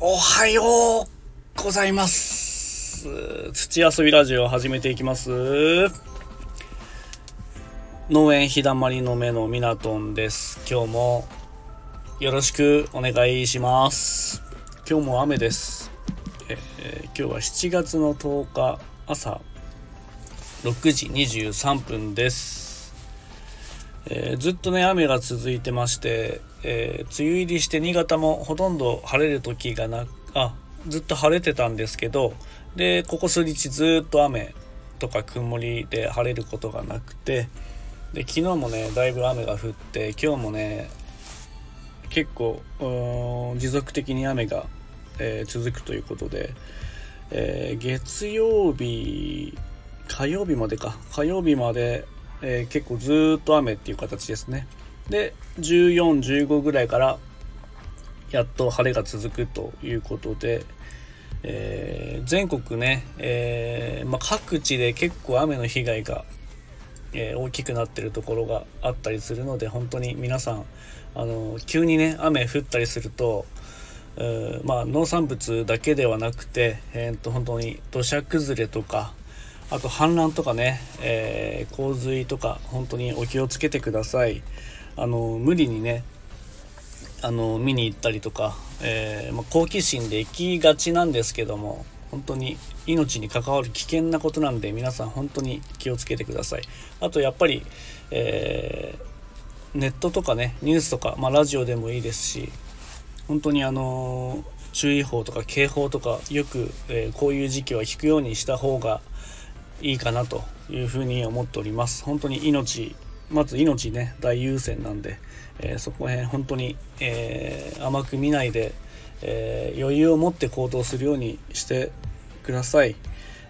おはようございます。土遊びラジオを始めていきます。農園ひだまりの目のみなとんです。今日もよろしくお願いします。今日も雨です。えー今日は7月の10日朝6時23分です。えーずっとね雨が続いてまして、えー梅雨入りして新潟もほとんど晴れる時がなあずっと晴れてたんですけどでここ数日ずっと雨とか曇りで晴れることがなくてで昨日もねだいぶ雨が降って今日もね結構持続的に雨が、えー続くということで、えー月曜日火曜日までか。火曜日まで、えー結構ずっと雨っていう形ですね。で1415ぐらいからやっと晴れが続くということで、えー全国ね、えーまあ、各地で結構雨の被害が、えー大きくなってるところがあったりするので本当に皆さんあの急にね雨降ったりするとまあ、農産物だけではなくて、えー、と本当に土砂崩れとかあと氾濫とかね、え洪水とか本当にお気をつけてください。あの無理にねあの見に行ったりとか、えーまあ、好奇心で行きがちなんですけども本当に命に関わる危険なことなんで皆さん本当に気をつけてください。あとやっぱり、えーネットとかねニュースとか、まあ、ラジオでもいいですし本当にあの注意報とか警報とかよく、えーこういう時期は聞くようにした方がいいかなというふうに思っております。本当に命まず命ね大優先なんで、えーそこら辺本当に、えー甘く見ないで、えー余裕を持って行動するようにしてください、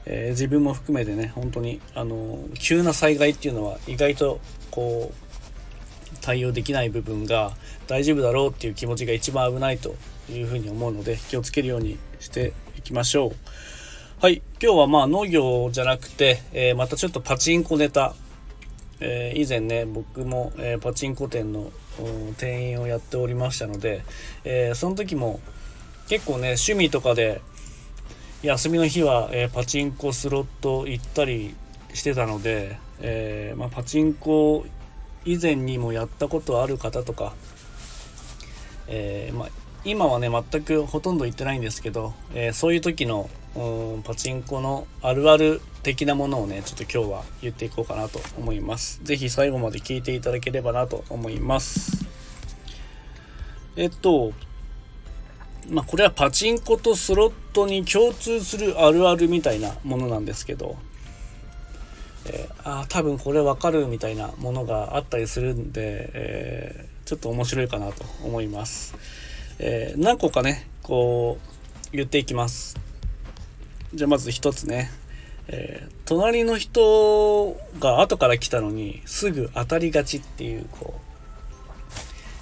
え自分も含めてね本当にあの急な災害っていうのは意外とこう対応できない部分が大丈夫だろうっていう気持ちが一番危ないというふうに思うので気をつけるようにしていきましょう。はい今日はまあ農業じゃなくて、えまたちょっとパチンコネタ、えー以前ね僕も、えーパチンコ店の店員をやっておりましたので、えーその時も結構ね趣味とかで休みの日は、えパチンコスロット行ったりしてたので、えまあ、パチンコ以前にもやったことある方とか、えまあ、今はね全くほとんど行ってないんですけど、えそういう時のうんパチンコのあるある的なものをねちょっと今日は言っていこうかなと思います。是非最後まで聞いていただければなと思います。えっとまあこれはパチンコとスロットに共通するあるあるみたいなものなんですけどえーあ多分これわかるみたいなものがあったりするんで、えーちょっと面白いかなと思います、えー何個かねこう言っていきます。じゃあまず一つね、えー隣の人が後から来たのにすぐ当たりがちっていうこ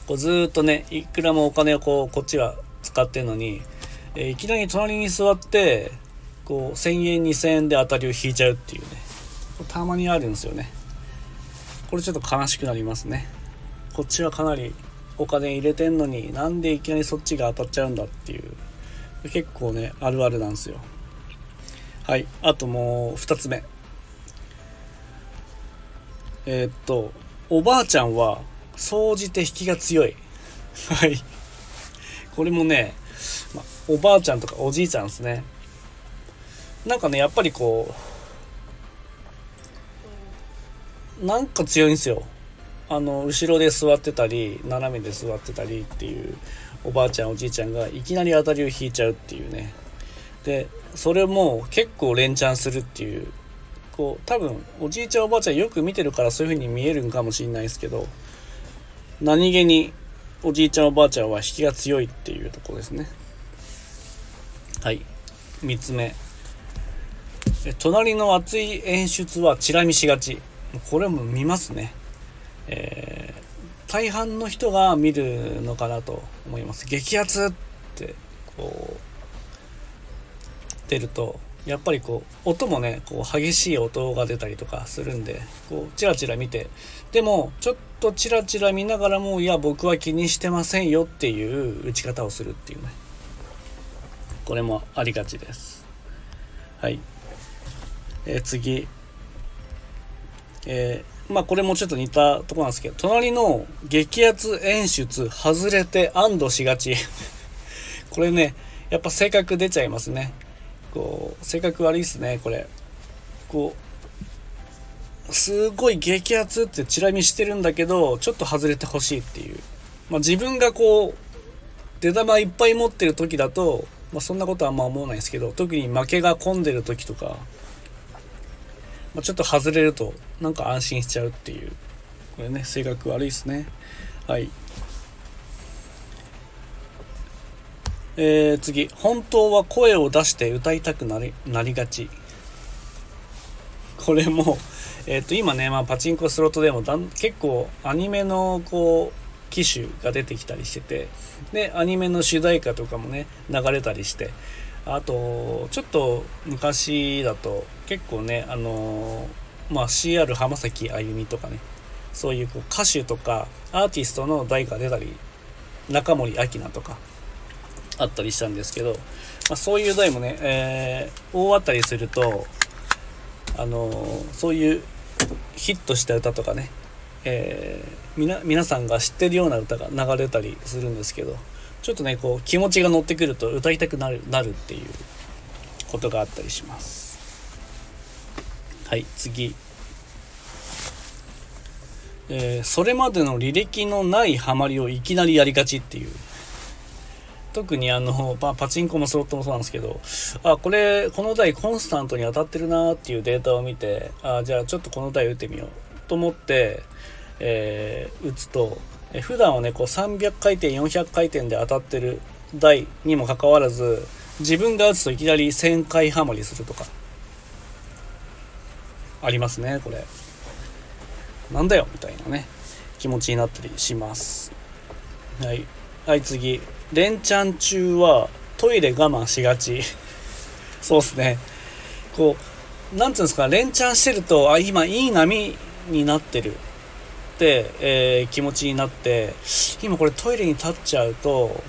うこうずっとねいくらもお金をこうこっちは使ってんのに、えーいきなり隣に座ってこう1000円2000円で当たりを引いちゃうっていうね。たまにあるんですよね。これちょっと悲しくなりますね。こっちはかなりお金入れてんのになんでいきなりそっちが当たっちゃうんだっていう結構ねあるあるなんですよ。はい。あともう2つ目。えーっとおばあちゃんは総じて引きが強い。はい。これもね、まおばあちゃんとかおじいちゃんですね。なんかねやっぱりこうなんか強いんですよ。あの後ろで座ってたり斜めで座ってたりっていうおばあちゃんおじいちゃんがいきなり当たりを引いちゃうっていうね。でそれも結構連チャンするっていう。こう多分おじいちゃんおばあちゃんよく見てるからそういう風に見えるんかもしれないですけど何気におじいちゃんおばあちゃんは引きが強いっていうとこですね。はい。3つ目。隣の熱い演出はチラ見しがち。これも見ますね。えー大半の人が見るのかなと思います。激アツってこう出るとやっぱりこう音もねこう激しい音が出たりとかするんでこうチラチラ見てでもちょっとチラチラ見ながらもいや僕は気にしてませんよっていう打ち方をするっていうね。これもありがちです。はい。え、次。えー、まあこれもちょっと似たとこなんですけど隣の激アツ演出外れて安堵しがち。これねやっぱ性格出ちゃいますね。こう性格悪いっすねこれ。こうすごい激アツってチラ見してるんだけどちょっと外れてほしいっていう。まあ、自分がこう出玉いっぱい持ってる時だと、まあ、そんなことはあんま思わないですけど特に負けが込んでる時とか、まあ、ちょっと外れるとなんか安心しちゃうっていう。これね性格悪いですね。はい。えー、次。本当は声を出して歌いたくなりなりがち。これもえっ、ー、と今ね、まあ、パチンコスロットでもだん結構アニメのこう機種が出てきたりしててでアニメの主題歌とかもね流れたりしてあとちょっと昔だと結構ねあのまあ CR 浜崎あゆみとかねそういうこう歌手とかアーティストの題が出たり中森明菜とかあったりしたんですけど、まあ、そういう題もね、えー、大当たりするとあのそういうヒットした歌とかねえー、皆さんが知ってるような歌が流れたりするんですけどちょっとねこう気持ちが乗ってくると歌いたくなるなるっていうことがあったりします。はい次。えー、それまでの履歴のないハマりをいきなりやりがちっていう。特にあの、パパチンコもスロットもそうなんですけど、あ、これ、この台コンスタントに当たってるなっていうデータを見て、あ、じゃあちょっとこの台打ってみようと思って、えー、打つと、え普段はねこう300回転400回転で当たってる台にもかかわらず自分が打つといきなり1000回ハマりするとかありますねこれ。なんだよみたいなね気持ちになったりします。はい。はい次。連チャン中はトイレ我慢しがち。そうっすね。こうなんていうんですか連チャンしてるとあ今いい波になってる、えー、気持ちになって今これトイレに立っちゃうと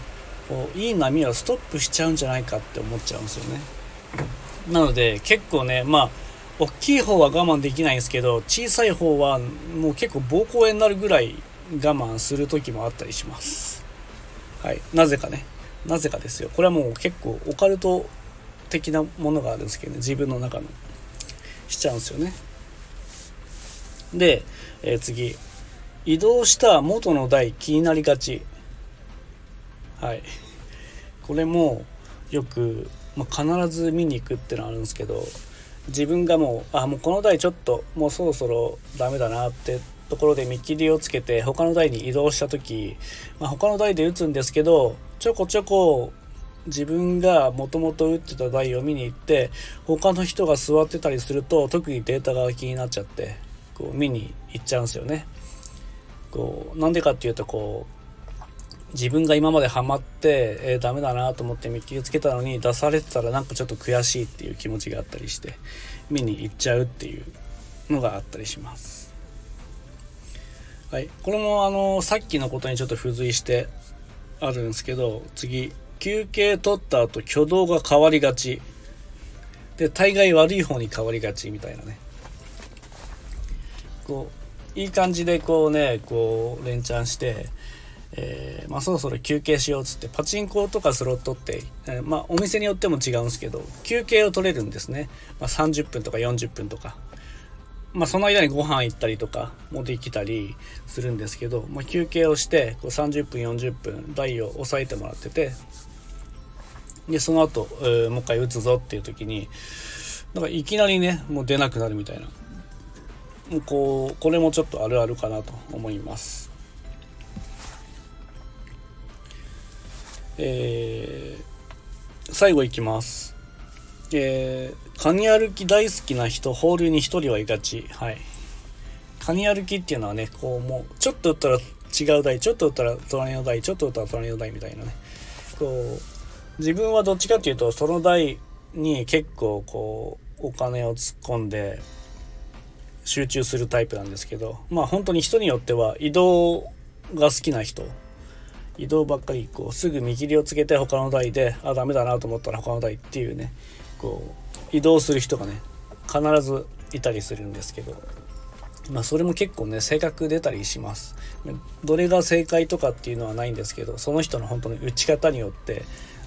こういい波はストップしちゃうんじゃないかって思っちゃうんですよね。なので結構ねまあ大きい方は我慢できないんですけど小さい方はもう結構膀胱炎になるぐらい我慢する時もあったりします。はい。なぜかね。なぜかですよ。これはもう結構オカルト的なものがあるんですけどね。自分の中の。しちゃうんですよね。で、えー、次。移動した元の台気になりがち。はい。これもよく、まあ、必ず見に行くってのはあるんですけど自分がもうあもうこの台ちょっともうそろそろダメだなってところで見切りをつけて他の台に移動した時、まあ、他の台で打つんですけどちょこちょこ自分がもともと打ってた台を見に行って他の人が座ってたりすると特にデータが気になっちゃってこう見に行っちゃうんですよね。こうなんでかっていうとこう自分が今までハマって、えー、ダメだなと思って見切りつけたのに出されてたらなんかちょっと悔しいっていう気持ちがあったりして見に行っちゃうっていうのがあったりします。はい、これもあのさっきのことにちょっと付随してあるんですけど次休憩取った後挙動が変わりがち。で大概悪い方に変わりがちみたいなね。こういい感じでこうねこう連チャンして、えー、まあ、そろそろ休憩しようっつってパチンコとかスロットって、えー、まあ、お店によっても違うんですけど休憩を取れるんですね、まあ、30分とか40分とか。まあ、その間にご飯行ったりとかもできたりするんですけど、まあ、休憩をしてこう30分40分台を押さえてもらっててでその後、えー、もう一回打つぞっていう時になんかいきなりねもう出なくなるみたいな。もうこうこれもちょっとあるあるかなと思います。えー、最後いきます。えー、カニ歩き大好きな人ホールに1人はいがち。はい。カニ歩きっていうのはねこうもうちょっと打ったら違う台ちょっと打ったら隣の台ちょっと打ったら隣の台みたいなね。こう自分はどっちかっていうとその台に結構こうお金を突っ込んで集中するタイプなんですけどまあ本当に人によっては移動が好きな人。移動ばっかりこうすぐ見切りをつけて他の台であダメだなと思ったら他の台っていうね。こう移動する人がね必ずいたりするんですけどまあそれも結構ね性格出たりします。どれが正解とかっていうのはないんですけどその人の本当に打ち方によって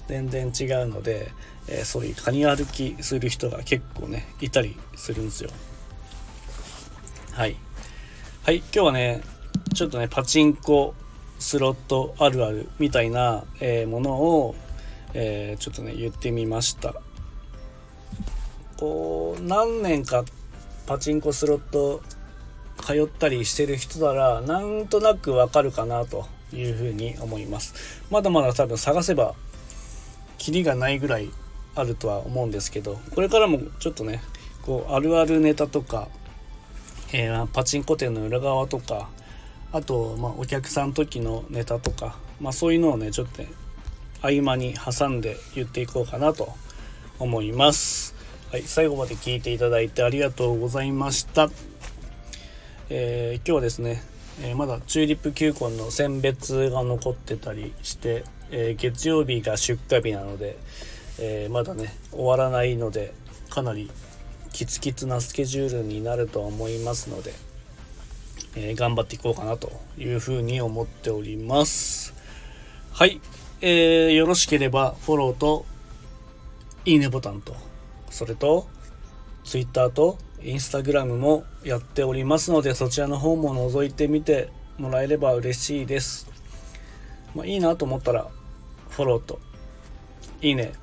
全然違うので、えー、そういうカニ歩きする人が結構ねいたりするんですよ。はい。はい今日はねちょっとねパチンコスロットあるあるみたいな、えー、ものを、えー、ちょっとね言ってみました。こう何年かパチンコスロット通ったりしてる人ならなんとなくわかるかなというふうに思いますまだまだ多分探せばキリがないぐらいあるとは思うんですけどこれからもちょっとねこうあるあるネタとか、えー、パチンコ店の裏側とかあと、まあ、お客さん時のネタとか、まあ、そういうのをねちょっと、ね、合間に挟んで言っていこうかなと思います。はい、最後まで聞いていただいてありがとうございました。えー、今日はですね、えー、まだチューリップ球根の選別が残ってたりして、えー、月曜日が出荷日なので、えまだね終わらないのでかなりキツキツなスケジュールになると思いますので、え頑張っていこうかなというふうに思っておりますはい、えー、よろしければフォローといいねボタンとそれと Twitter とインスタグラムもやっておりますのでそちらの方も覗いてみてもらえれば嬉しいです、まあ、いいなと思ったらフォローといいね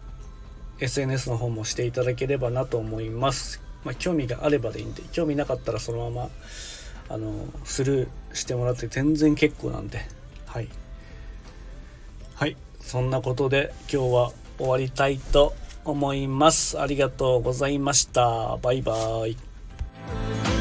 SNS の方もしていただければなと思います、まあ、興味があればでいいんで興味なかったらそのままあのスルーしてもらって全然結構なんではい。はい。そんなことで今日は終わりたいと思います思います。ありがとうございました。バイバイ。